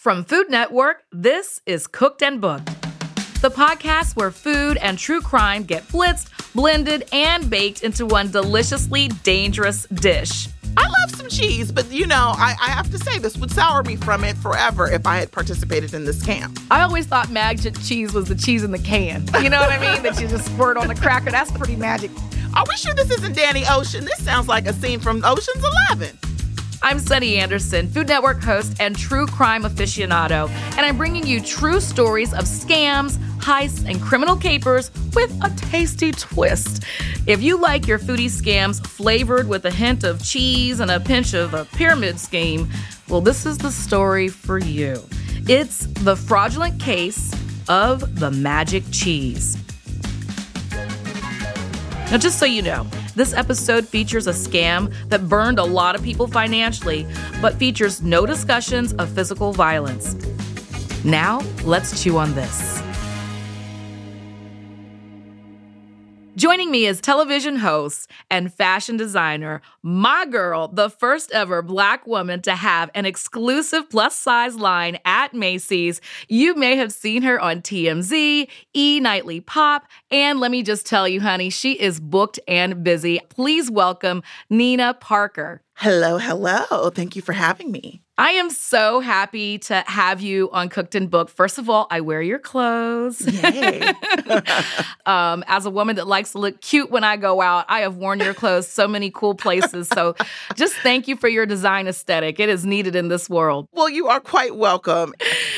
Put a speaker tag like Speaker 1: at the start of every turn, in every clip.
Speaker 1: From Food Network, this is Cooked and Booked, the podcast where food and true crime get blitzed, blended, and baked into one deliciously dangerous dish.
Speaker 2: I love some cheese, but you know, I, I have to say this would sour me from it forever if I had participated in this scam.
Speaker 1: I always thought magic cheese was the cheese in the can. You know what I mean? that you just squirt on the cracker. That's pretty magic.
Speaker 2: Are we sure this isn't Danny Ocean? This sounds like a scene from Ocean's Eleven.
Speaker 1: I'm Sunny Anderson, Food Network host and true crime aficionado, and I'm bringing you true stories of scams, heists, and criminal capers with a tasty twist. If you like your foodie scams flavored with a hint of cheese and a pinch of a pyramid scheme, well, this is the story for you. It's the fraudulent case of the magic cheese. Now, just so you know, this episode features a scam that burned a lot of people financially, but features no discussions of physical violence. Now, let's chew on this. Joining me is television host and fashion designer, my girl, the first ever black woman to have an exclusive plus size line at Macy's. You may have seen her on TMZ, E Nightly Pop, and let me just tell you, honey, she is booked and busy. Please welcome Nina Parker.
Speaker 2: Hello, hello. Thank you for having me.
Speaker 1: I am so happy to have you on Cooked and Booked. First of all, I wear your clothes.
Speaker 2: Yay.
Speaker 1: um, as a woman that likes to look cute when I go out, I have worn your clothes so many cool places. So just thank you for your design aesthetic. It is needed in this world.
Speaker 2: well, you are quite welcome.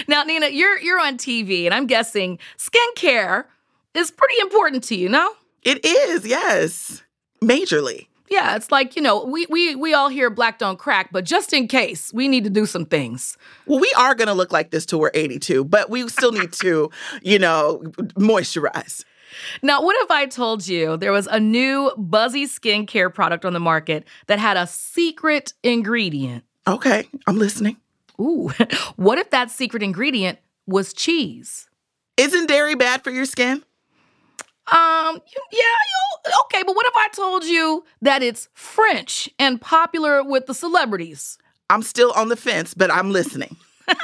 Speaker 1: Now, Nina, you're you're on TV, and I'm guessing skincare is pretty important to you, no?
Speaker 2: It is, yes. Majorly.
Speaker 1: Yeah, it's like, you know, we we we all hear black don't crack, but just in case, we need to do some things.
Speaker 2: Well, we are going to look like this till we're 82, but we still need to, you know, moisturize.
Speaker 1: Now, what if I told you there was a new buzzy skincare product on the market that had a secret ingredient?
Speaker 2: Okay, I'm listening.
Speaker 1: Ooh, what if that secret ingredient was cheese?
Speaker 2: Isn't dairy bad for your skin?
Speaker 1: Um, you- yeah, you, okay, but what if I told you that it's French and popular with the celebrities?
Speaker 2: I'm still on the fence, but I'm listening.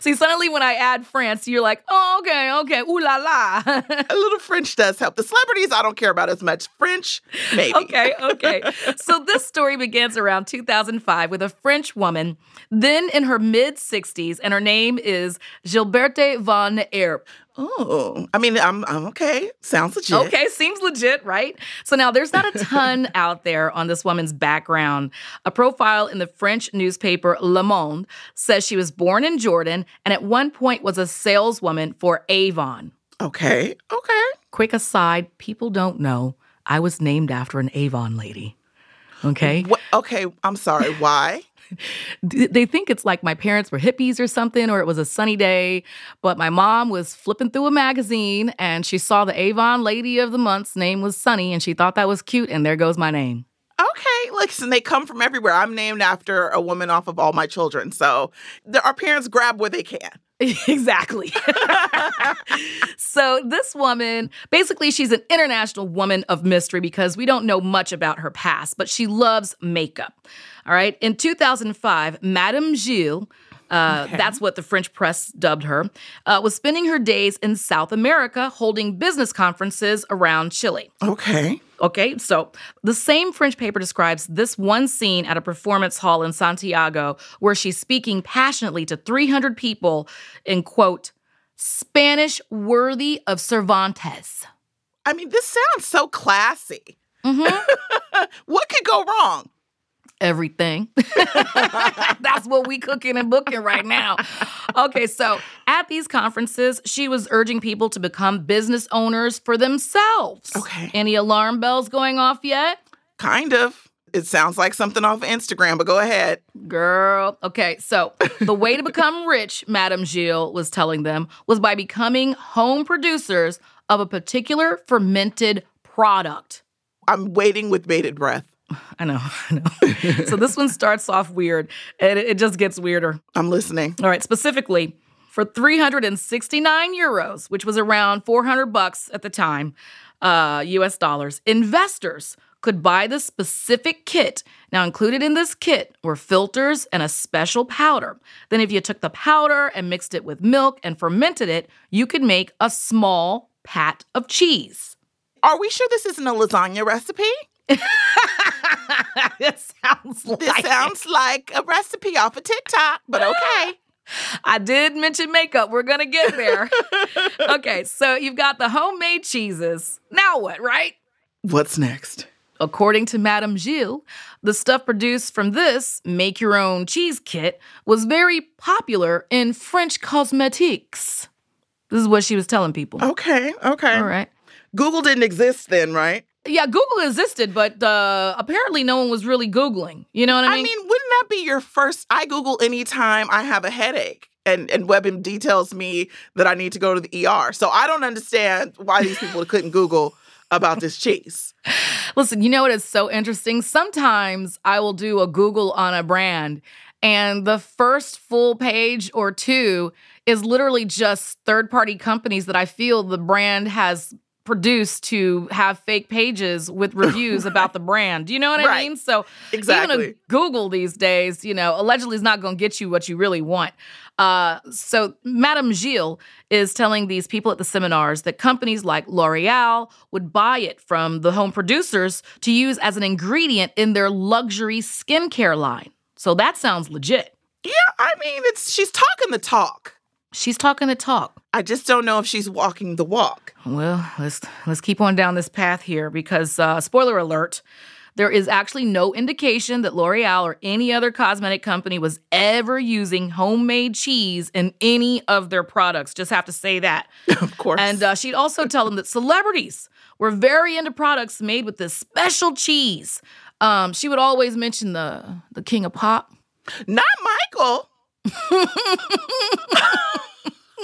Speaker 1: See, suddenly when I add France, you're like, oh, okay, okay, ooh la la.
Speaker 2: A little French does help. The celebrities I don't care about as much. French, maybe.
Speaker 1: okay, okay. So this story begins around 2005 with a French woman, then in her mid 60s, and her name is Gilberte Van Erpe.
Speaker 2: Oh, I mean, I'm, I'm okay. Sounds legit.
Speaker 1: Okay, seems legit, right? So now there's not a ton out there on this woman's background. A profile in the French newspaper Le Monde says she was born in Jordan and at one point was a saleswoman for Avon.
Speaker 2: Okay. Okay.
Speaker 1: Quick aside, people don't know I was named after an Avon lady. Okay?
Speaker 2: What, okay. I'm sorry. Why?
Speaker 1: They think it's like my parents were hippies or something, or it was a sunny day. But my mom was flipping through a magazine and she saw the Avon Lady of the Month's name was Sunny and she thought that was cute, and there goes my name.
Speaker 2: Okay, listen, they come from everywhere. I'm named after a woman off of all my children. So our parents grab where they can.
Speaker 1: exactly. so this woman, basically, she's an international woman of mystery because we don't know much about her past, but she loves makeup. All right. In 2005, Madame Gil. Uh, okay. That's what the French press dubbed her. Uh, was spending her days in South America holding business conferences around Chile.
Speaker 2: Okay.
Speaker 1: Okay, so the same French paper describes this one scene at a performance hall in Santiago where she's speaking passionately to 300 people in quote, Spanish worthy of Cervantes.
Speaker 2: I mean, this sounds so classy.
Speaker 1: Mm-hmm.
Speaker 2: what could go wrong?
Speaker 1: Everything. That's what we cooking and booking right now. Okay, so at these conferences, she was urging people to become business owners for themselves.
Speaker 2: Okay.
Speaker 1: Any alarm bells going off yet?
Speaker 2: Kind of. It sounds like something off Instagram, but go ahead.
Speaker 1: Girl. Okay, so the way to become rich, Madame Gil was telling them, was by becoming home producers of a particular fermented product.
Speaker 2: I'm waiting with bated breath.
Speaker 1: I know, I know. so this one starts off weird and it just gets weirder.
Speaker 2: I'm listening.
Speaker 1: All right, specifically for 369 euros, which was around 400 bucks at the time, uh, US dollars, investors could buy the specific kit. Now, included in this kit were filters and a special powder. Then, if you took the powder and mixed it with milk and fermented it, you could make a small pat of cheese.
Speaker 2: Are we sure this isn't a lasagna recipe?
Speaker 1: it sounds like
Speaker 2: this sounds like a recipe off of TikTok, but ah. okay.
Speaker 1: I did mention makeup. We're going to get there. okay, so you've got the homemade cheeses. Now what, right?
Speaker 2: What's next?
Speaker 1: According to Madame Gil, the stuff produced from this make your own cheese kit was very popular in French cosmetics. This is what she was telling people.
Speaker 2: Okay, okay.
Speaker 1: All right.
Speaker 2: Google didn't exist then, right?
Speaker 1: Yeah, Google existed, but uh, apparently no one was really Googling. You know what I mean?
Speaker 2: I mean, wouldn't that be your first? I Google anytime I have a headache. And, and WebMD tells me that I need to go to the ER. So I don't understand why these people couldn't Google about this cheese.
Speaker 1: Listen, you know what is so interesting? Sometimes I will do a Google on a brand, and the first full page or two is literally just third party companies that I feel the brand has produced to have fake pages with reviews right. about the brand. Do you know what I
Speaker 2: right.
Speaker 1: mean? So
Speaker 2: exactly.
Speaker 1: even a Google these days, you know, allegedly is not going to get you what you really want. Uh, so Madame Gil is telling these people at the seminars that companies like L'Oreal would buy it from the home producers to use as an ingredient in their luxury skincare line. So that sounds legit.
Speaker 2: Yeah, I mean, it's she's talking the talk.
Speaker 1: She's talking the talk.
Speaker 2: I just don't know if she's walking the walk.
Speaker 1: Well, let's let's keep on down this path here because uh, spoiler alert, there is actually no indication that L'Oreal or any other cosmetic company was ever using homemade cheese in any of their products. Just have to say that.
Speaker 2: Of course.
Speaker 1: And uh, she'd also tell them that celebrities were very into products made with this special cheese. Um, she would always mention the the king of pop.
Speaker 2: Not Michael.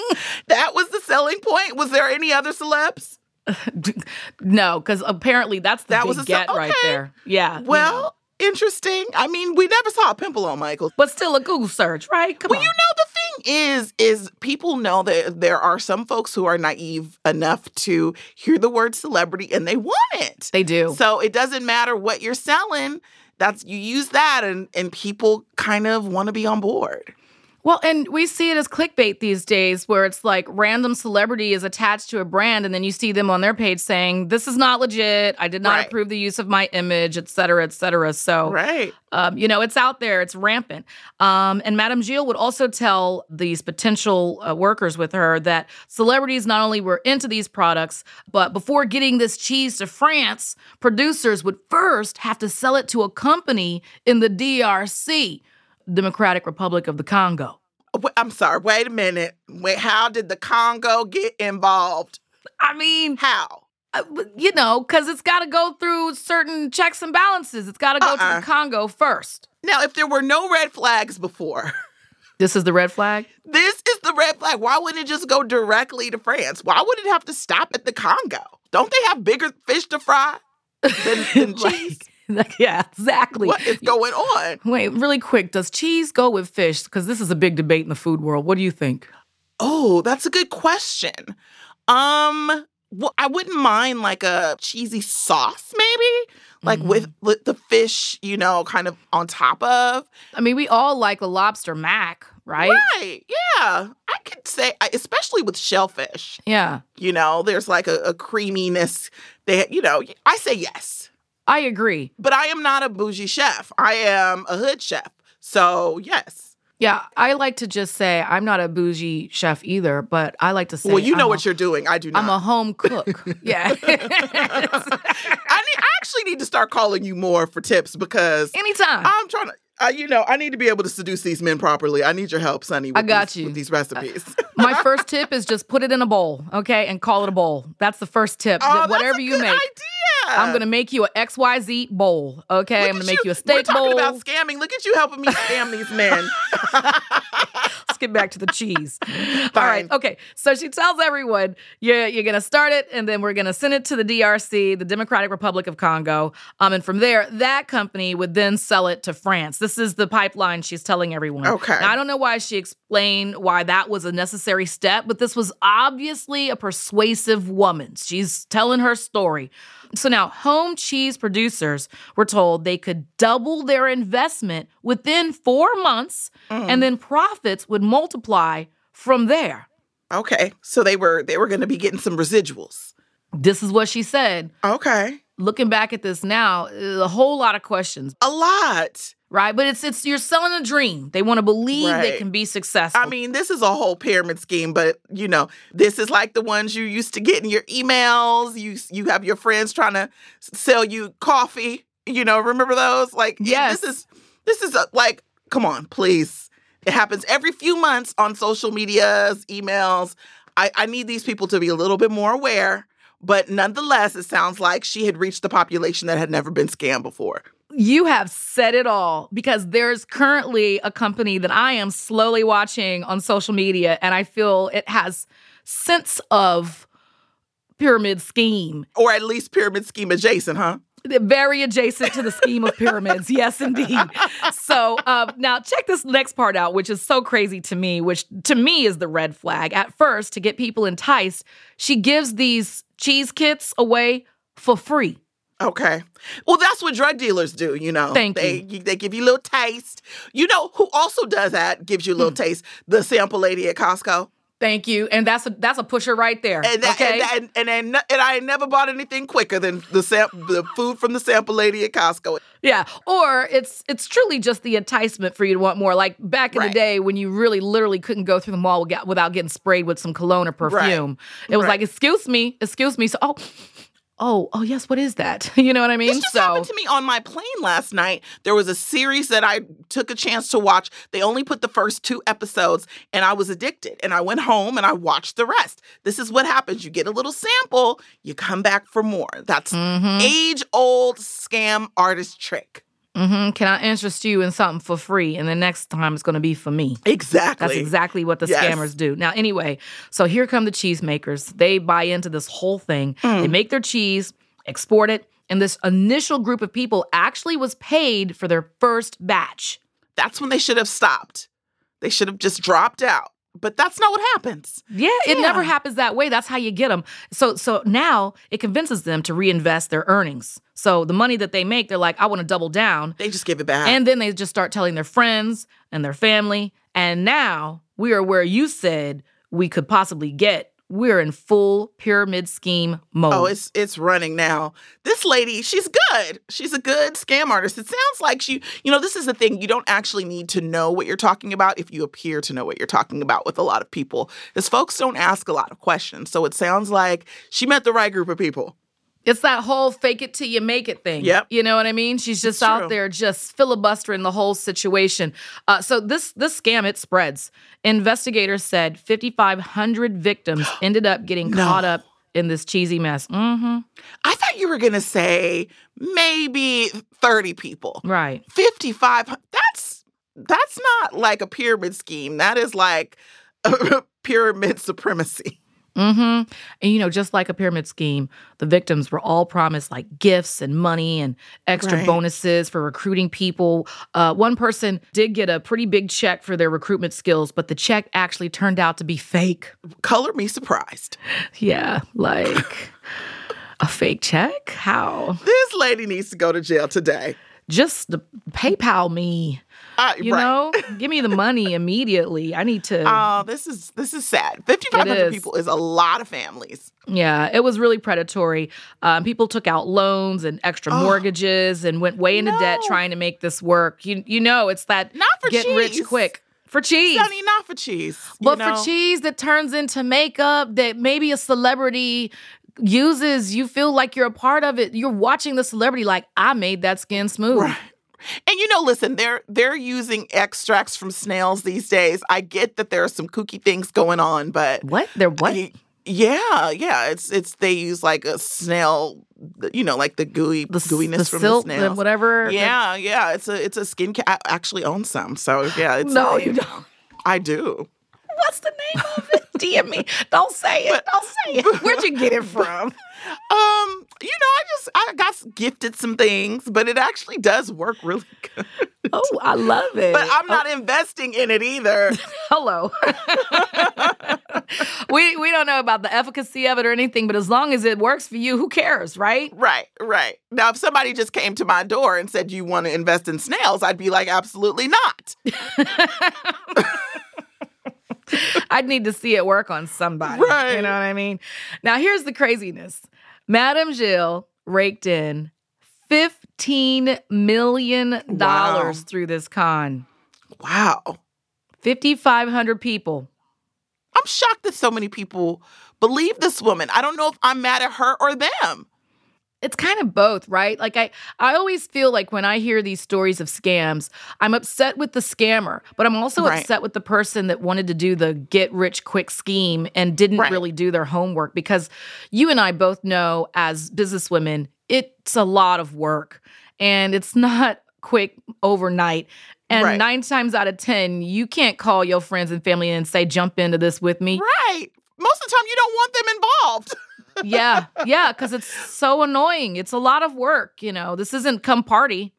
Speaker 2: that was the selling point. Was there any other celebs?
Speaker 1: no, because apparently that's the
Speaker 2: that
Speaker 1: big
Speaker 2: was a
Speaker 1: get
Speaker 2: okay.
Speaker 1: right there. Yeah.
Speaker 2: Well,
Speaker 1: you know.
Speaker 2: interesting. I mean, we never saw a pimple on Michael,
Speaker 1: but still a Google search, right? Come
Speaker 2: well,
Speaker 1: on.
Speaker 2: you know the thing is, is people know that there are some folks who are naive enough to hear the word celebrity and they want it.
Speaker 1: They do.
Speaker 2: So it doesn't matter what you're selling. That's you use that, and and people kind of want to be on board.
Speaker 1: Well, and we see it as clickbait these days where it's like random celebrity is attached to a brand and then you see them on their page saying, This is not legit. I did not
Speaker 2: right.
Speaker 1: approve the use of my image, et cetera, et cetera. So,
Speaker 2: right.
Speaker 1: Um, you know, it's out there, it's rampant. Um, and Madame Gil would also tell these potential uh, workers with her that celebrities not only were into these products, but before getting this cheese to France, producers would first have to sell it to a company in the DRC Democratic Republic of the Congo.
Speaker 2: I'm sorry, wait a minute. Wait, how did the Congo get involved?
Speaker 1: I mean,
Speaker 2: how?
Speaker 1: Uh, you know, because it's got to go through certain checks and balances. It's got to go uh-uh. to the Congo first.
Speaker 2: Now, if there were no red flags before,
Speaker 1: this is the red flag?
Speaker 2: This is the red flag. Why wouldn't it just go directly to France? Why would it have to stop at the Congo? Don't they have bigger fish to fry than, than cheese?
Speaker 1: yeah, exactly.
Speaker 2: What is going on?
Speaker 1: Wait, really quick. Does cheese go with fish? Because this is a big debate in the food world. What do you think?
Speaker 2: Oh, that's a good question. Um, well, I wouldn't mind like a cheesy sauce, maybe, like with,
Speaker 1: Mm-hmm.
Speaker 2: with the fish, you know, kind of on top of.
Speaker 1: I mean, we all like a lobster mac, right?
Speaker 2: Right? Yeah, I could say, especially with shellfish.
Speaker 1: Yeah,
Speaker 2: You know, there's like a, a creaminess. They, you know, I say yes,
Speaker 1: I agree.
Speaker 2: but I am not a bougie chef. I am a hood chef. So yes.
Speaker 1: Yeah, I like to just say I'm not a bougie chef either, but I like to say
Speaker 2: Well, you know
Speaker 1: I'm
Speaker 2: what
Speaker 1: a,
Speaker 2: you're doing. I do not.
Speaker 1: I'm a home cook. yeah.
Speaker 2: I need. I actually need to start calling you more for tips because
Speaker 1: Anytime.
Speaker 2: I'm trying to. Uh, you know, I need to be able to seduce these men properly. I need your help, Sunny. With
Speaker 1: I got
Speaker 2: these,
Speaker 1: you.
Speaker 2: with these recipes.
Speaker 1: My first tip is just put it in a bowl, okay, and call it a bowl. That's the first tip.
Speaker 2: oh,
Speaker 1: Whatever you make.
Speaker 2: Idea.
Speaker 1: I'm gonna make you a XYZ bowl, okay?
Speaker 2: Look
Speaker 1: I'm gonna make you, a steak We're
Speaker 2: talking
Speaker 1: bowl.
Speaker 2: about scamming. Look at you helping me scam these men.
Speaker 1: Get back to the cheese. All right. Okay. So she tells everyone you're, you're going to start it and then we're going to send it to the DRC, the Democratic Republic of Congo. Um, and from there, that company would then sell it to France. This is the pipeline she's telling everyone.
Speaker 2: Okay.
Speaker 1: Now, I don't know why she explained why that was a necessary step, but this was obviously a persuasive woman. She's telling her story. So now, home cheese producers were told they could double their investment within four months, and mm. then profits would multiply from there.
Speaker 2: okay, so they were they were going to be getting some residuals.
Speaker 1: This is what she said.
Speaker 2: Okay,
Speaker 1: Looking back at this now, a whole lot of questions,
Speaker 2: a lot.
Speaker 1: Right? But it's it's you're selling a dream. They want to believe they can be successful.
Speaker 2: I mean, this is a whole pyramid scheme, but you know, this is like the ones you used to get in your emails. You you have your friends trying to sell you coffee. You know, remember those? Like,
Speaker 1: Yes.
Speaker 2: this is this is a, like, come on, please. It happens every few months on social medias, emails. I, I need these people to be a little bit more aware. But nonetheless, it sounds like she had reached the population that had never been scammed before.
Speaker 1: You have said it all because there's currently a company that I am slowly watching on social media, and I feel it has sense of pyramid scheme,
Speaker 2: Or at least pyramid scheme adjacent, huh?
Speaker 1: very adjacent to the scheme of pyramids. Yes, indeed. So um, now check this next part out, which is so crazy to me, which to me is the red flag. At first, to get people enticed, she gives these cheese kits away for free.
Speaker 2: Okay. Well, that's what drug dealers do, you know.
Speaker 1: Thank
Speaker 2: they, you. They give you a little taste. You know who also does that, gives you a
Speaker 1: Hmm.
Speaker 2: little taste? The sample lady at Costco.
Speaker 1: Thank you, and that's a that's a pusher right there.
Speaker 2: And that,
Speaker 1: okay.
Speaker 2: and, that- and, and, and, I never bought anything quicker than the sam- the food from the sample lady at Costco.
Speaker 1: Yeah, or it's it's truly just the enticement for you to want more. Like back in the day when you really literally couldn't go through the mall without getting sprayed with some cologne or perfume. It was
Speaker 2: Right.
Speaker 1: like, "Excuse me, excuse me." So, oh, oh, oh, yes. What is that? You know what I mean?
Speaker 2: This just
Speaker 1: so,
Speaker 2: happened to me on my plane last night. There was a series that I took a chance to watch. They only put the first two episodes, and I was addicted. And I went home and I watched the rest. This is what happens you get a little sample, you come back for more. That's
Speaker 1: Mhm.
Speaker 2: age old scam artist trick.
Speaker 1: Mhm, can I interest you in something for free, and the next time it's going to be for me.
Speaker 2: Exactly.
Speaker 1: That's exactly what the
Speaker 2: Yes.
Speaker 1: scammers do. Now, anyway, so here come the cheese makers. They buy into this whole thing. They
Speaker 2: Mm.
Speaker 1: make their cheese, export it, and this initial group of people actually was paid for their first batch.
Speaker 2: That's when they should have stopped. They should have just dropped out. But that's not what happens.
Speaker 1: Yeah, it never happens that way. That's how you get them. So so now it convinces them to reinvest their earnings. So the money that they make, they're like, I want to double down.
Speaker 2: They just give it back.
Speaker 1: And then they just start telling their friends and their family. And now we are where you said we could possibly get. We're in full pyramid scheme mode.
Speaker 2: Oh, it's it's running now. This lady, she's good. She's a good scam artist. It sounds like she, you know, this is the thing. You don't actually need to know what you're talking about if you appear to know what you're talking about with a lot of people. Because folks don't ask a lot of questions. So it sounds like she met the right group of people.
Speaker 1: It's that whole fake it till you make it thing.
Speaker 2: Yep.
Speaker 1: You know what I mean? She's just
Speaker 2: It's
Speaker 1: out
Speaker 2: true.
Speaker 1: there just filibustering the whole situation. Uh, so this this scam it spreads. Investigators said 5,500 victims ended up getting
Speaker 2: No.
Speaker 1: caught up in this cheesy mess. Mm-hmm.
Speaker 2: I thought you were going to say maybe 30 people.
Speaker 1: Right.
Speaker 2: 55 that's that's not like a pyramid scheme. That is like pyramid supremacy.
Speaker 1: Mm-hmm. And you know, just like a pyramid scheme, the victims were all promised like gifts and money and extra
Speaker 2: Right.
Speaker 1: bonuses for recruiting people. Uh, one person did get a pretty big check for their recruitment skills, but the check actually turned out to be fake.
Speaker 2: Color me surprised.
Speaker 1: Yeah, like a fake check? How?
Speaker 2: This lady needs to go to jail today.
Speaker 1: Just PayPal me. You
Speaker 2: right.
Speaker 1: know, give me the money immediately. I need to.
Speaker 2: Oh, this is this is sad. Fifty five hundred people is a lot of families.
Speaker 1: Yeah, it was really predatory. Um, people took out loans and extra mortgages and went way into debt trying to make this work. You you know, it's that
Speaker 2: Not for
Speaker 1: get rich
Speaker 2: cheese.
Speaker 1: quick for cheese.
Speaker 2: Sunny, not for cheese.
Speaker 1: but
Speaker 2: know?
Speaker 1: for cheese that turns into makeup that maybe a celebrity uses, you feel like you're a part of it. You're watching the celebrity like I made that skin smooth.
Speaker 2: Right. And you know, listen, they're they're using extracts from snails these days. I get that there are some kooky things going on, but
Speaker 1: What? They're what?
Speaker 2: y- yeah, yeah, it's it's they use like a snail, you know, like the gooey
Speaker 1: the
Speaker 2: gooiness
Speaker 1: the
Speaker 2: from
Speaker 1: silk,
Speaker 2: the
Speaker 1: the
Speaker 2: snails.
Speaker 1: whatever.
Speaker 2: Yeah, yeah, it's a it's a skin. Ca- I actually own some, so yeah, it's
Speaker 1: No, you don't.
Speaker 2: I do.
Speaker 1: What's the name of it? DM me. Don't say it. Don't say it. Where'd you get it from?
Speaker 2: Um, you know, I just I got gifted some things, but it actually does work really good.
Speaker 1: Oh, I love it.
Speaker 2: But I'm not oh. investing in it either.
Speaker 1: Hello. we we don't know about the efficacy of it or anything, but as long as it works for you, who cares, right?
Speaker 2: Right, right. Now, if somebody just came to my door and said, You want to invest in snails, I'd be like, Absolutely not.
Speaker 1: I'd need to see it work on somebody.
Speaker 2: Right.
Speaker 1: You know what I mean? Now here's the craziness. Madame Gil raked in $15 million
Speaker 2: Wow.
Speaker 1: through this con.
Speaker 2: Wow.
Speaker 1: 5,500 people.
Speaker 2: I'm shocked that so many people believe this woman. I don't know if I'm mad at her or them.
Speaker 1: It's kind of both, right? Like I I always feel like when I hear these stories of scams, I'm upset with the scammer, but I'm also
Speaker 2: Right.
Speaker 1: upset with the person that wanted to do the get rich quick scheme and didn't
Speaker 2: Right.
Speaker 1: really do their homework because you and I both know as businesswomen, it's a lot of work and it's not quick overnight. And
Speaker 2: Right.
Speaker 1: 9 times out of 10, you can't call your friends and family and say jump into this with me.
Speaker 2: Right. Most of the time, you don't want them involved.
Speaker 1: yeah. Yeah, cuz it's so annoying. It's a lot of work, you know. This isn't come party.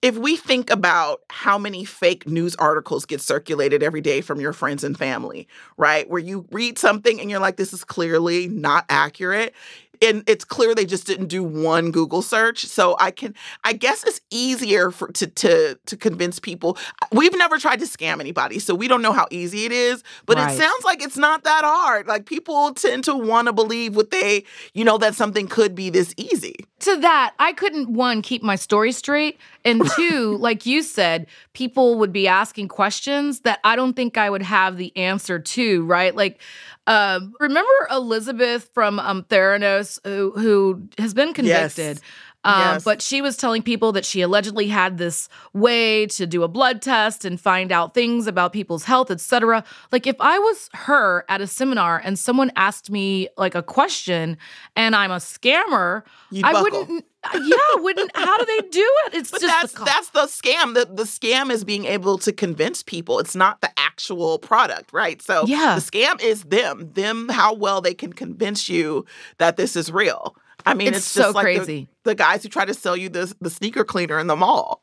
Speaker 2: if we think about how many fake news articles get circulated every day from your friends and family, right? Where you read something and you're like, this is clearly not accurate. And it's clear they just didn't do one Google search. So I can I guess it's easier for to to to convince people. We've never tried to scam anybody, so we don't know how easy it is. But
Speaker 1: Right.
Speaker 2: it sounds like it's not that hard. Like people tend to want to believe what they, you know, that something could be this easy.
Speaker 1: to that, I couldn't one keep my story straight, and two, like you said, people would be asking questions that I don't think I would have the answer to. Right? Like, um, remember Elizabeth from um, Theranos, who, who has been convicted. Um,
Speaker 2: Yes.
Speaker 1: But she was telling people that she allegedly had this way to do a blood test and find out things about people's health, etc. Like if I was her at a seminar and someone asked me like a question and I'm a scammer,
Speaker 2: You'd
Speaker 1: I
Speaker 2: buckle.
Speaker 1: wouldn't. Yeah, wouldn't. How do they do it? It's
Speaker 2: But
Speaker 1: just
Speaker 2: that's
Speaker 1: the
Speaker 2: that's the scam. The the scam is being able to convince people. It's not the actual product, right? So
Speaker 1: Yeah.
Speaker 2: the scam is them. Them how well they can convince you that this is real. I mean,
Speaker 1: It's
Speaker 2: it's, just
Speaker 1: so
Speaker 2: like
Speaker 1: crazy.
Speaker 2: The, guys who try to sell you the the sneaker cleaner in the mall.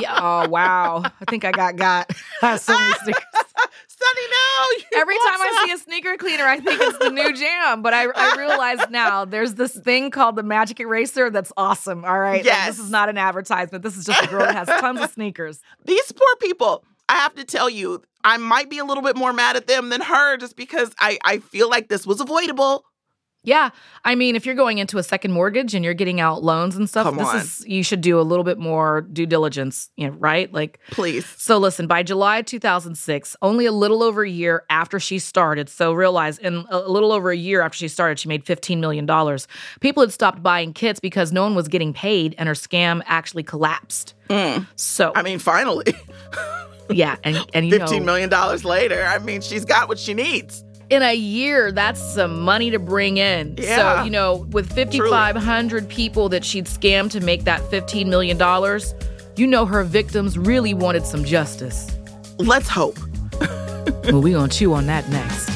Speaker 1: yeah. Oh wow! I think I got got. So many sneakers.
Speaker 2: Sunny, no.
Speaker 1: Every time I see a sneaker cleaner, I think it's the new jam. But I, I realize now there's this thing called the Magic Eraser that's awesome. All right. Like,
Speaker 2: Yes.
Speaker 1: this is not an advertisement. This is just a girl that has tons of sneakers.
Speaker 2: these poor people i have to tell you i might be a little bit more mad at them than her just because i i feel like this was avoidable
Speaker 1: Yeah. I mean, if you're going into a second mortgage and you're getting out loans and stuff,
Speaker 2: Come
Speaker 1: this
Speaker 2: on.
Speaker 1: is you should do a little bit more due diligence, you know, right? Like
Speaker 2: please
Speaker 1: So listen, by July 2006, only a little over a year after she started, so realize in a little over a year after she started, she made $15 million. People had stopped buying kits because no one was getting paid and her scam actually collapsed. Mm. So,
Speaker 2: i mean finally
Speaker 1: yeah, and, and you
Speaker 2: 15
Speaker 1: know,
Speaker 2: million dollars later i mean she's got what she needs
Speaker 1: in a year, that's some money to bring in.
Speaker 2: Yeah.
Speaker 1: So, you know, with 5,500 people that she'd scammed to make that $15 million, you know her victims really wanted some justice.
Speaker 2: let's hope
Speaker 1: well, we gonna chew on that next.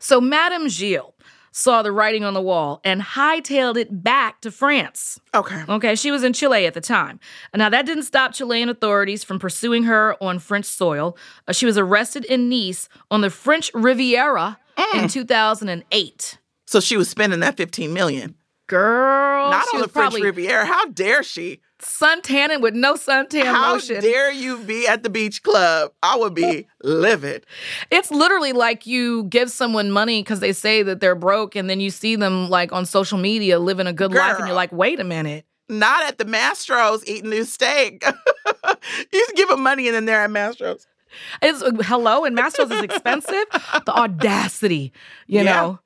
Speaker 1: So Madame Gil saw the writing on the wall and hightailed it back to France.
Speaker 2: Okay.
Speaker 1: Okay, she was in Chile at the time. Now, that didn't stop Chilean authorities from pursuing her on French soil. Uh, she was arrested in Nice on the French Riviera in 2008.
Speaker 2: So she was spending that 15 million.
Speaker 1: Girl,
Speaker 2: Not on the French
Speaker 1: probably
Speaker 2: Riviera. How dare she?
Speaker 1: Suntanning with no suntan
Speaker 2: How
Speaker 1: lotion.
Speaker 2: dare you be at the beach club? I would be livid.
Speaker 1: It's literally like you give someone money because they say that they're broke, and then you see them like on social media living a good life, and you're like, wait a minute.
Speaker 2: Not at the Mastro's eating new steak. you give them money and then they're at Mastro's.
Speaker 1: It's hello, and Mastro's is expensive. The audacity, you
Speaker 2: Yeah.
Speaker 1: know.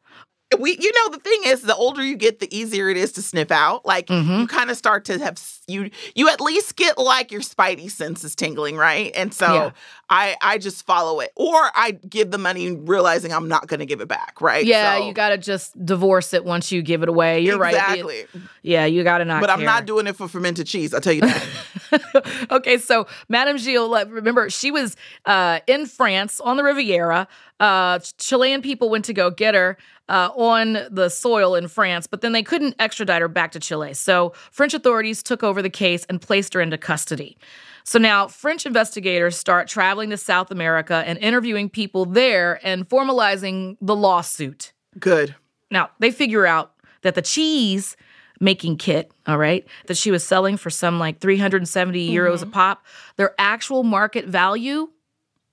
Speaker 2: We, you know, the thing is, the older you get, the easier it is to sniff out. Like
Speaker 1: Mm-hmm.
Speaker 2: you kind of start to have you, you at least get like your spidey senses tingling, right? And so
Speaker 1: Yeah.
Speaker 2: I, I just follow it, or I give the money realizing I'm not going to give it back, right?
Speaker 1: Yeah,
Speaker 2: So-
Speaker 1: you got to just divorce it once you give it away. You're right.
Speaker 2: exactly.
Speaker 1: Yeah, you got to not.
Speaker 2: but I'm not doing it for fermented cheese. I'll tell you that.
Speaker 1: okay, so Madame Gil, remember, she was uh, in France on the Riviera. Uh, Chilean people went to go get her uh, on the soil in France, but then they couldn't extradite her back to Chile. So French authorities took over the case and placed her into custody. So now French investigators start traveling to South America and interviewing people there and formalizing the lawsuit.
Speaker 2: Good.
Speaker 1: Now, they figure out that the cheese making kit, all right, that she was selling for some like 370 euros a pop, their actual market value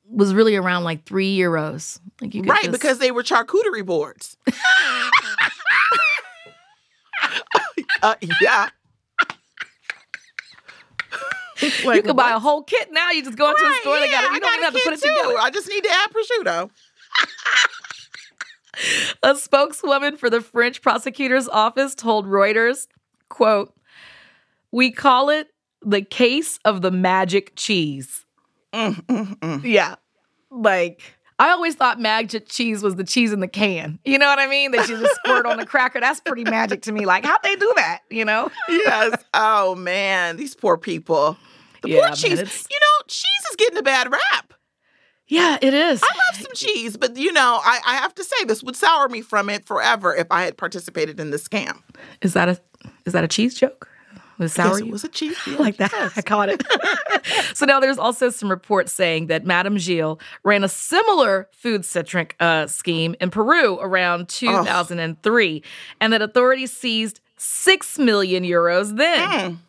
Speaker 1: was really around like three euros. Like you could
Speaker 2: Right,
Speaker 1: just-
Speaker 2: because they were charcuterie boards. uh, yeah.
Speaker 1: you could buy a whole kit now. You just go into the store. they got it. You don't even have to put it together.
Speaker 2: I just need to add prosciutto.
Speaker 1: A spokeswoman for the French prosecutor's office told Reuters, quote, "We call it the case of the magic cheese."
Speaker 2: Mm,
Speaker 1: Yeah. Like I always thought magic cheese was the cheese in the can. You know what I mean? That you just squirt on the cracker. That's pretty magic to me. Like, how'd they do that? You know?
Speaker 2: Yes. Oh man, these poor people. The
Speaker 1: Yeah,
Speaker 2: poor cheese.
Speaker 1: it's-
Speaker 2: You know, cheese is getting a bad rap.
Speaker 1: Yeah, it is.
Speaker 2: I love some cheese, but you know, I, I have to say this would sour me from it forever if I had participated in this scam.
Speaker 1: Is that a is that a cheese joke? Was sour
Speaker 2: yes, it was a cheese.
Speaker 1: Like that. I caught it. so now there's also some reports saying that Madame Gil ran a similar food centric uh, scheme in Peru around 2003, and that authorities seized six million euros then.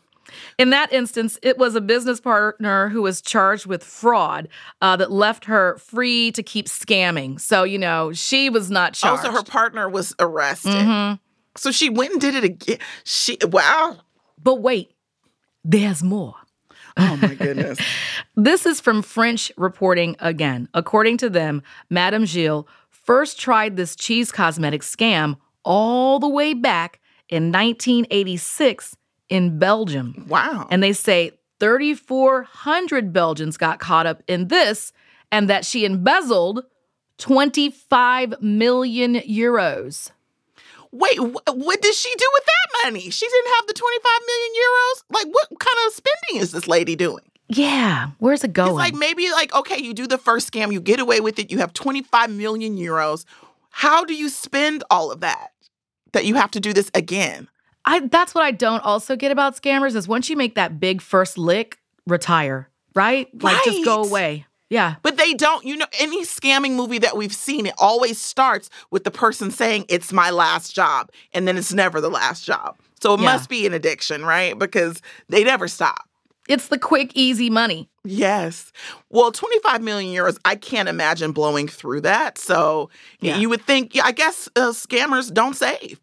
Speaker 1: In that instance, it was a business partner who was charged with fraud uh, that left her free to keep scamming. So, you know, she was not charged.
Speaker 2: Also, her partner was arrested.
Speaker 1: Mhm.
Speaker 2: So she went and did it again. She wow.
Speaker 1: But wait, there's more.
Speaker 2: Oh my goodness.
Speaker 1: This is from French reporting again. According to them, Madame Gil first tried this cheese cosmetic scam all the way back in 1986 in Belgium.
Speaker 2: Wow.
Speaker 1: And they say 3,400 Belgians got caught up in this and that she embezzled 25 million euros.
Speaker 2: Wait, wh- what did she do with that money? She didn't have the 25 million euros? Like, what kind of spending is this lady doing?
Speaker 1: Yeah, where's it going?
Speaker 2: It's like maybe, like, okay, you do the first scam, you get away with it, you have 25 million euros. How do you spend all of that? That you have to do this again?
Speaker 1: I that's what I don't also get about scammers is once you make that big first lick, retire, right? Like just go away. Yeah.
Speaker 2: But they don't, you know, any scamming movie that we've seen, it always starts with the person saying, it's my last job. And then it's never the last job. So it
Speaker 1: Yeah.
Speaker 2: must be an addiction, right? Because they never stop.
Speaker 1: It's the quick, easy money.
Speaker 2: Yes. Well, 25 million euros, I can't imagine blowing through that. So
Speaker 1: Yeah.
Speaker 2: you would think, yeah, I guess uh, scammers don't save.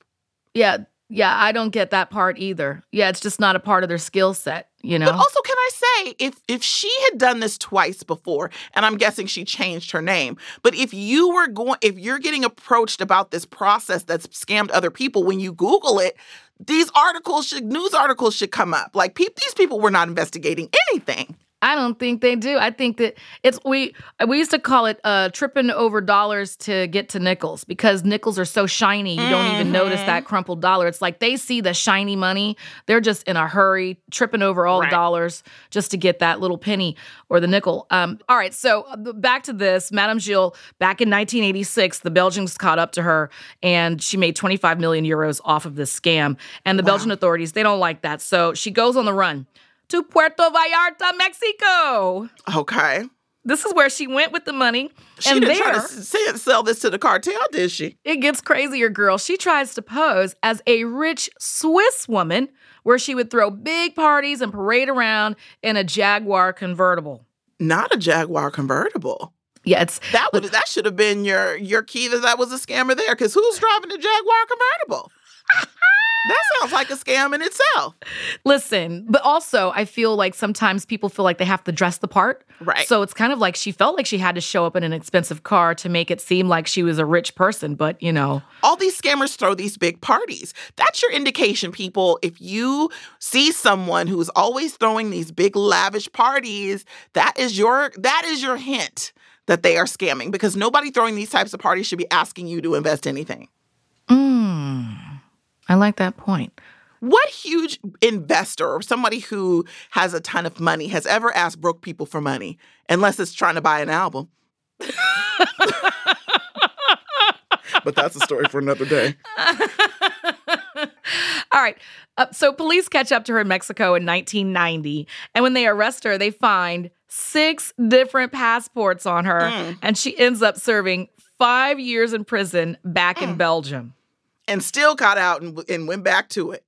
Speaker 1: Yeah. Yeah. I don't get that part either. Yeah. It's just not a part of their skill set, you know?
Speaker 2: But also, can I say, if if she had done this twice before, and I'm guessing she changed her name, but if you were going, if you're getting approached about this process that's scammed other people, when you Google it, these articles should, news articles should come up. Like peop these people were not investigating anything.
Speaker 1: I don't think they do. I think that it's we we used to call it uh tripping over dollars to get to nickels because nickels are so shiny you don't even notice that crumpled dollar. It's like they see the shiny money. They're just in a hurry, tripping over all
Speaker 2: Right.
Speaker 1: the dollars just to get that little penny or the nickel. Um all right, so uh, back to this. Madame Gil back in 1986, the Belgians caught up to her and she made 25 million euros off of this scam. And the Belgian authorities, they don't like that. So she goes on the run to Puerto Vallarta, Mexico.
Speaker 2: Okay.
Speaker 1: This is where she went with the money.
Speaker 2: She
Speaker 1: and
Speaker 2: didn't
Speaker 1: there,
Speaker 2: try to sell this to the cartel, did she?
Speaker 1: it gets crazier, girl. She tries to pose as a rich Swiss woman where she would throw big parties and parade around in a Jaguar convertible.
Speaker 2: Not a Jaguar convertible.
Speaker 1: Yeah, it's
Speaker 2: That would that should have been your your key that that was a scammer there. Because who's driving the Jaguar convertible? Sounds like a scam in itself.
Speaker 1: listen, but also I feel like sometimes people feel like they have to dress the part.
Speaker 2: Right.
Speaker 1: So it's kind of like she felt like she had to show up in an expensive car to make it seem like she was a rich person, but you know.
Speaker 2: all these scammers throw these big parties. That's your indication, people. If you see someone who's always throwing these big lavish parties, that is your that is your hint that they are scamming because nobody throwing these types of parties should be asking you to invest anything.
Speaker 1: Mm, I like that point.
Speaker 2: What huge investor or somebody who has a ton of money has ever asked broke people for money unless it's trying to buy an album? but that's a story for another day.
Speaker 1: All right. Uh, so police catch up to her in Mexico in 1990. And when they arrest her, they find six different passports on her.
Speaker 2: Mm.
Speaker 1: And she ends up serving five years in prison back
Speaker 2: Mm.
Speaker 1: in Belgium.
Speaker 2: And still got out and, and went back to it.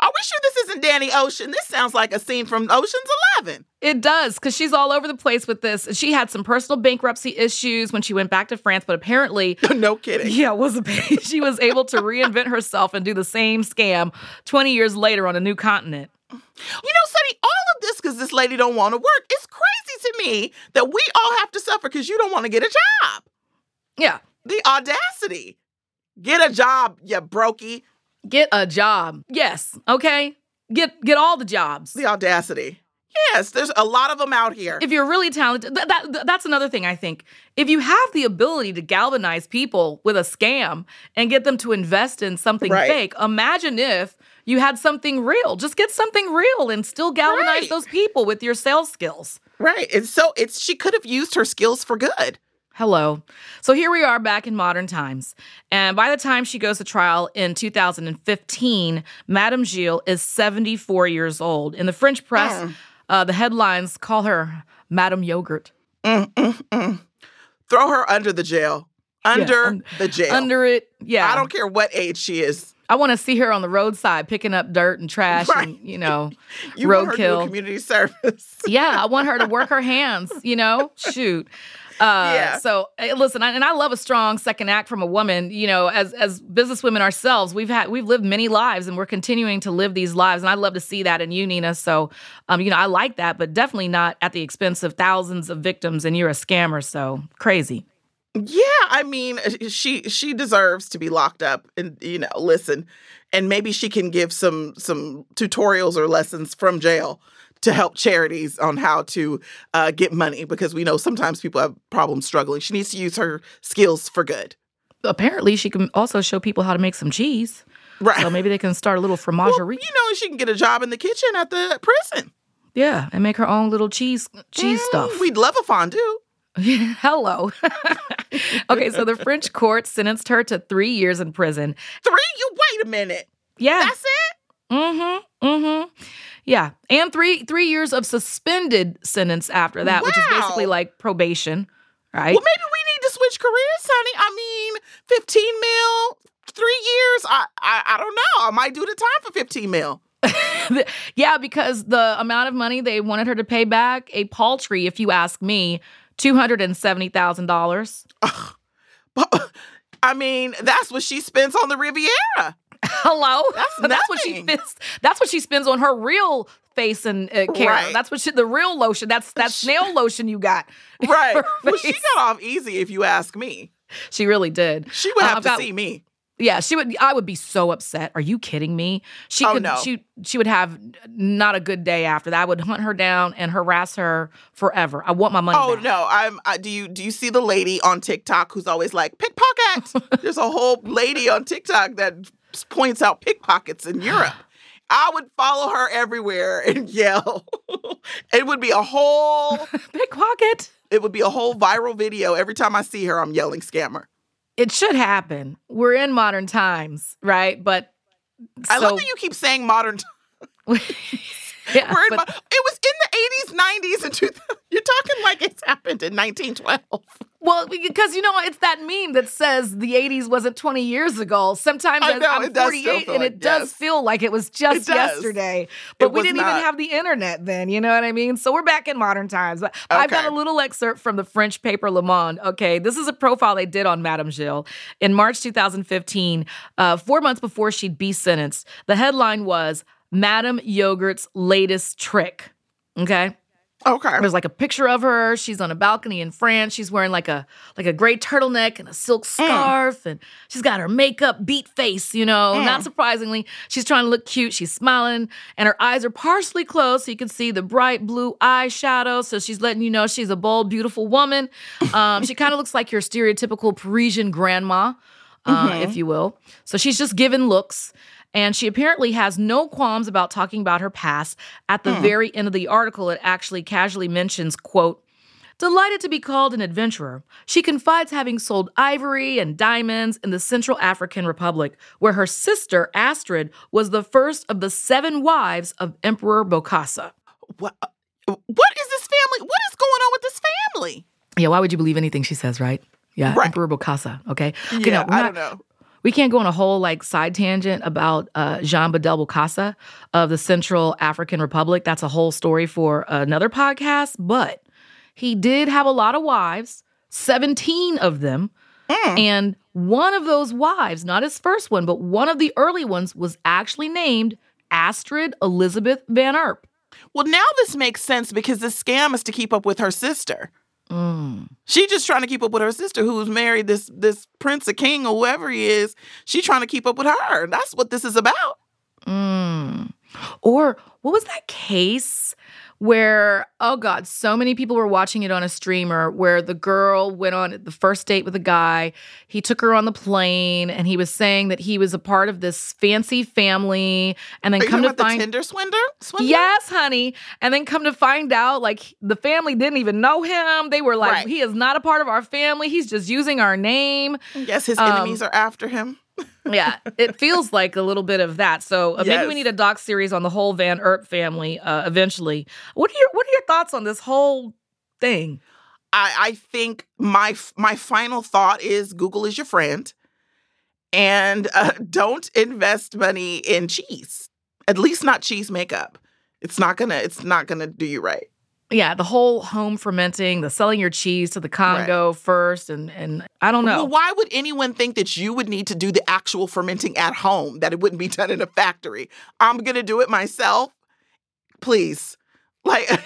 Speaker 2: Are we sure this isn't Danny Ocean? This sounds like a scene from Ocean's Eleven.
Speaker 1: It does, because she's all over the place with this. She had some personal bankruptcy issues when she went back to France, but apparently,
Speaker 2: no kidding.
Speaker 1: yeah, was a, she was able to reinvent herself and do the same scam 20 years later on a new continent.
Speaker 2: You know, Sunny, all of this because this lady don't want to work. It's crazy to me that we all have to suffer because you don't want to get a job.
Speaker 1: Yeah.
Speaker 2: The audacity. Get a job, you brokey.
Speaker 1: Get a job. Yes. Okay. Get get all the jobs.
Speaker 2: The audacity. Yes, there's a lot of them out here.
Speaker 1: If you're really talented, that, that that's another thing I think. If you have the ability to galvanize people with a scam and get them to invest in something
Speaker 2: Right.
Speaker 1: fake, imagine if you had something real. Just get something real and still galvanize
Speaker 2: Right.
Speaker 1: those people with your sales skills.
Speaker 2: right. And so it's she could have used her skills for good.
Speaker 1: Hello. So here we are back in modern times. And by the time she goes to trial in 2015, Madame Gil is 74 years old. In the French press,
Speaker 2: Mm.
Speaker 1: uh, the headlines call her Madame Yogurt.
Speaker 2: Mm, mm, mm. Throw her under the jail. Under
Speaker 1: un-
Speaker 2: the jail.
Speaker 1: Under it, yeah.
Speaker 2: I don't care what age she is.
Speaker 1: I want to see her on the roadside picking up dirt and trash
Speaker 2: Right.
Speaker 1: and, you know,
Speaker 2: You want her to do
Speaker 1: roadkill.
Speaker 2: community service.
Speaker 1: yeah, I want her to work her hands, you know? Shoot. Uh,
Speaker 2: Yeah.
Speaker 1: So eh, listen, I, and I love a strong second act from a woman. You know, as as businesswomen ourselves, we've had we've lived many lives, and we're continuing to live these lives. And I love to see that in you, Nina. So, um, you know, I like that, but definitely not at the expense of thousands of victims. And you're a scammer, so crazy.
Speaker 2: Yeah, I mean, uh, she she deserves to be locked up, and you know, listen, and maybe she can give some some tutorials or lessons from jail to help charities on how to uh, get money because we know sometimes people have problems struggling. She needs to use her skills for good.
Speaker 1: Apparently, she can also show people how to make some cheese.
Speaker 2: Right.
Speaker 1: So maybe they can start a little
Speaker 2: Well,
Speaker 1: fromagerie.
Speaker 2: you know, she can get a job in the kitchen at the prison.
Speaker 1: yeah, and make her own little cheese cheese
Speaker 2: Mm,
Speaker 1: stuff.
Speaker 2: We'd love a fondue.
Speaker 1: Hello. okay, so the French court sentenced her to three years in prison.
Speaker 2: Three? You wait a minute.
Speaker 1: Yeah.
Speaker 2: That's it?
Speaker 1: Mm-hmm. Mm-hmm. Yeah. And three three years of suspended sentence after that, which is basically like probation. Right?
Speaker 2: Well, maybe we need to switch careers, honey. I mean, 15 mil, three years. I, I I don't know. I might do the time for 15 mil.
Speaker 1: yeah, because the amount of money they wanted her to pay back, a paltry, if you ask me, two hundred and seventy thousand dollars.
Speaker 2: I mean, that's what she spends on the Riviera.
Speaker 1: Hello,
Speaker 2: That's
Speaker 1: what she spends. That's what she spends on her real face and uh, care.
Speaker 2: Right.
Speaker 1: That's what she, the real lotion. That's that snail lotion you got.
Speaker 2: Right. Well, she got off easy, if you ask me.
Speaker 1: She really did.
Speaker 2: She would
Speaker 1: Uh,
Speaker 2: have
Speaker 1: I've
Speaker 2: to
Speaker 1: got-
Speaker 2: see me.
Speaker 1: Yeah, she would. I would be so upset. Are you kidding me? She
Speaker 2: Oh,
Speaker 1: could.
Speaker 2: no.
Speaker 1: She she would have not a good day after that. I would hunt her down and harass her forever. I want my money.
Speaker 2: Oh
Speaker 1: back.
Speaker 2: no! I'm. I, do you do you see the lady on TikTok who's always like pickpocket? There's a whole lady on TikTok that points out pickpockets in Europe. I would follow her everywhere and yell. it would be a whole.
Speaker 1: Pickpocket.
Speaker 2: It would be a whole viral video every time I see her. I'm yelling scammer.
Speaker 1: It should happen. We're in modern times, right? But
Speaker 2: I love that you keep saying modern. T-
Speaker 1: yeah, but-
Speaker 2: mo- it was in the 80s, 90s, and 2000. You're talking like it's happened in 1912.
Speaker 1: Well, because you know it's that meme that says the '80s wasn't 20 years ago. Sometimes
Speaker 2: I
Speaker 1: am
Speaker 2: it does still
Speaker 1: 48, and it does feel like it was just
Speaker 2: It
Speaker 1: yesterday. But
Speaker 2: It
Speaker 1: we didn't
Speaker 2: not.
Speaker 1: even have the internet then. You know what I mean? So we're back in modern times. But I've got a little excerpt from the French paper Le Monde. Okay, this is a profile they did on Madame Gil in March 2015, uh, four months before she'd be sentenced. The headline was "Madame Yogurt's latest trick." Okay.
Speaker 2: Okay.
Speaker 1: There's like a picture of her. She's on a balcony in France. She's wearing like a like a gray turtleneck and a silk
Speaker 2: Mm.
Speaker 1: scarf, and she's got her makeup beat face. You know,
Speaker 2: Mm.
Speaker 1: not surprisingly, she's trying to look cute. She's smiling, and her eyes are partially closed, so you can see the bright blue eyeshadow. So she's letting you know she's a bold, beautiful woman. Um, she kind of looks like your stereotypical Parisian grandma, uh,
Speaker 2: Mhm.
Speaker 1: if you will. So she's just giving looks. And she apparently has no qualms about talking about her past. At the
Speaker 2: Hmm.
Speaker 1: very end of the article, it actually casually mentions, quote, Delighted to be called an adventurer, she confides having sold ivory and diamonds in the Central African Republic, where her sister, Astrid, was the first of the seven wives of Emperor Bokassa.
Speaker 2: What, what is this family? What is going on with this family?
Speaker 1: Yeah, why would you believe anything she says, right? Yeah,
Speaker 2: Right.
Speaker 1: Emperor Bokassa, okay? Okay,
Speaker 2: Yeah, I
Speaker 1: not-
Speaker 2: don't know.
Speaker 1: We can't go on a whole like side tangent about uh, Jean Bedel Bokassa of the Central African Republic. That's a whole story for another podcast. But he did have a lot of wives, 17 of them.
Speaker 2: Mm.
Speaker 1: And one of those wives, not his first one, but one of the early ones, was actually named Astrid Elizabeth Van Erpe.
Speaker 2: Well, now this makes sense because the scam is to keep up with her sister.
Speaker 1: Mm.
Speaker 2: She just trying to keep up with her sister who's married this this prince or king or whoever he is. She trying to keep up with her. That's what this is about.
Speaker 1: Mm. Or what was that case where, oh God, so many people were watching it on a streamer where the girl went on the first date with a guy. He took her on the plane and he was saying that he was a part of this fancy family. And then
Speaker 2: Are
Speaker 1: come to find
Speaker 2: the Tinder swindler? swindler?
Speaker 1: Yes, honey. And then come to find out, like the family didn't even know him. They were like,
Speaker 2: Right.
Speaker 1: he is not a part of our family. He's just using our name.
Speaker 2: Yes, his
Speaker 1: Um,
Speaker 2: enemies are after him.
Speaker 1: Yeah, it feels like a little bit of that. So uh, maybe we need a doc series on the whole Van Erpe family uh, eventually. What are your What are your thoughts on this whole thing?
Speaker 2: I, I think my my final thought is Google is your friend, and uh, don't invest money in cheese. At least not cheese makeup. It's not gonna. It's not gonna do you right.
Speaker 1: Yeah, the whole home fermenting, the selling your cheese to the Congo right. first, and and I don't know.
Speaker 2: Well, why would anyone think that you would need to do the actual fermenting at home? That it wouldn't be done in a factory. I'm gonna do it myself. Please, like.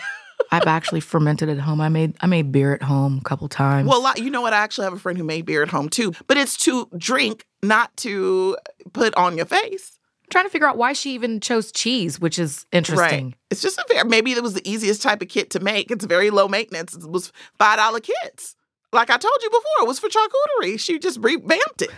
Speaker 1: I've actually fermented at home. I made I made beer at home a couple times.
Speaker 2: Well, you know what? I actually have a friend who made beer at home too, but it's to drink, not to put on your face.
Speaker 1: Trying to figure out why she even chose cheese, which is interesting.
Speaker 2: Right. It's just a fair. Maybe it was the easiest type of kit to make. It's very low maintenance. It was five dollar kits. Like I told you before, it was for charcuterie. She just revamped it.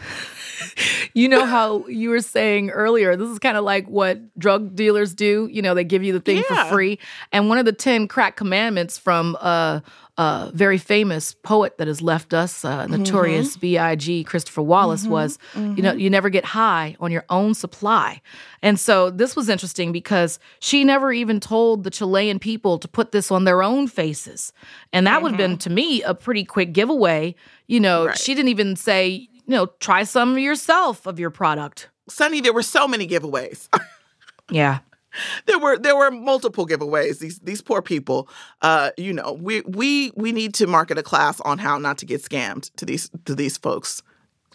Speaker 1: you know how you were saying earlier, this is kind of like what drug dealers do. You know, they give you the thing yeah. for free. And one of the 10 crack commandments from uh, a very famous poet that has left us, uh, notorious mm-hmm. B.I.G. Christopher Wallace, mm-hmm. was mm-hmm. you know you never get high on your own supply, and so this was interesting because she never even told the Chilean people to put this on their own faces, and that would have been mm-hmm. to me a pretty quick giveaway. You know, right. she didn't even say you know try some yourself of your product.
Speaker 2: Sunny, there were so many giveaways.
Speaker 1: yeah
Speaker 2: there were there were multiple giveaways. These these poor people, uh, you know, we we we need to market a class on how not to get scammed to these to these folks.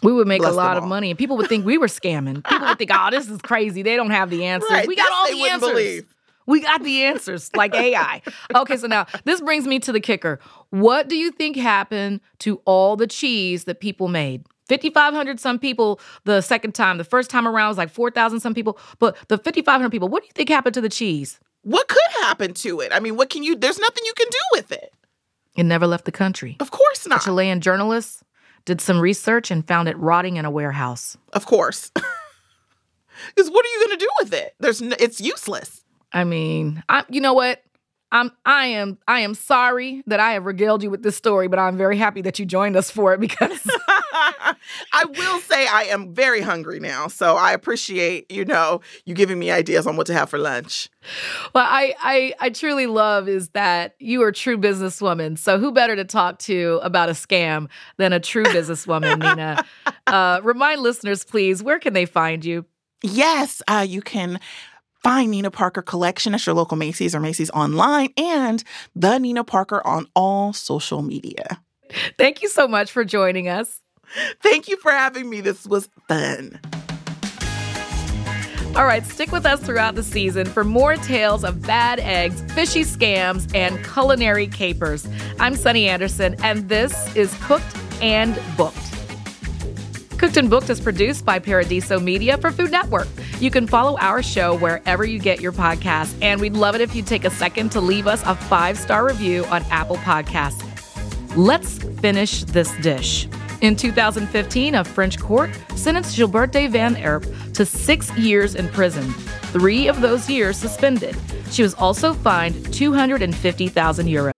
Speaker 1: We would make Bless a lot of money, and people would think we were scamming. People would think, "Oh, this is crazy. They don't have the answers. Right. We got all the answers. Believe. We got the answers, like AI." okay, so now this brings me to the kicker. What do you think happened to all the cheese that people made? 5,500 some people the second time. The first time around was like 4,000 some people. But the 5,500 people, what do you think happened to the cheese?
Speaker 2: What could happen to it? I mean, what can you, there's nothing you can do with it.
Speaker 1: It never left the country.
Speaker 2: Of course not.
Speaker 1: A Chilean journalists did some research and found it rotting in a warehouse.
Speaker 2: Of course. Because what are you going to do with it? There's, no, it's useless.
Speaker 1: I mean, I, you know what? I'm I am I am sorry that I have regaled you with this story, but I'm very happy that you joined us for it because
Speaker 2: I will say I am very hungry now. So I appreciate, you know, you giving me ideas on what to have for lunch.
Speaker 1: Well, I I, I truly love is that you are a true businesswoman. So who better to talk to about a scam than a true businesswoman, Nina? Uh, remind listeners, please, where can they find you?
Speaker 2: Yes, uh, you can Find Nina Parker Collection at your local Macy's or Macy's online and the Nina Parker on all social media.
Speaker 1: Thank you so much for joining us.
Speaker 2: Thank you for having me. This was fun.
Speaker 1: All right, stick with us throughout the season for more tales of bad eggs, fishy scams, and culinary capers. I'm Sunny Anderson, and this is Cooked and Booked. Cooked and Booked is produced by Paradiso Media for Food Network. You can follow our show wherever you get your podcasts, and we'd love it if you take a second to leave us a five star review on Apple Podcasts. Let's finish this dish. In 2015, a French court sentenced Gilberte Van Erpe to six years in prison, three of those years suspended. She was also fined 250,000 euros.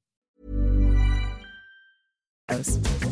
Speaker 3: photos.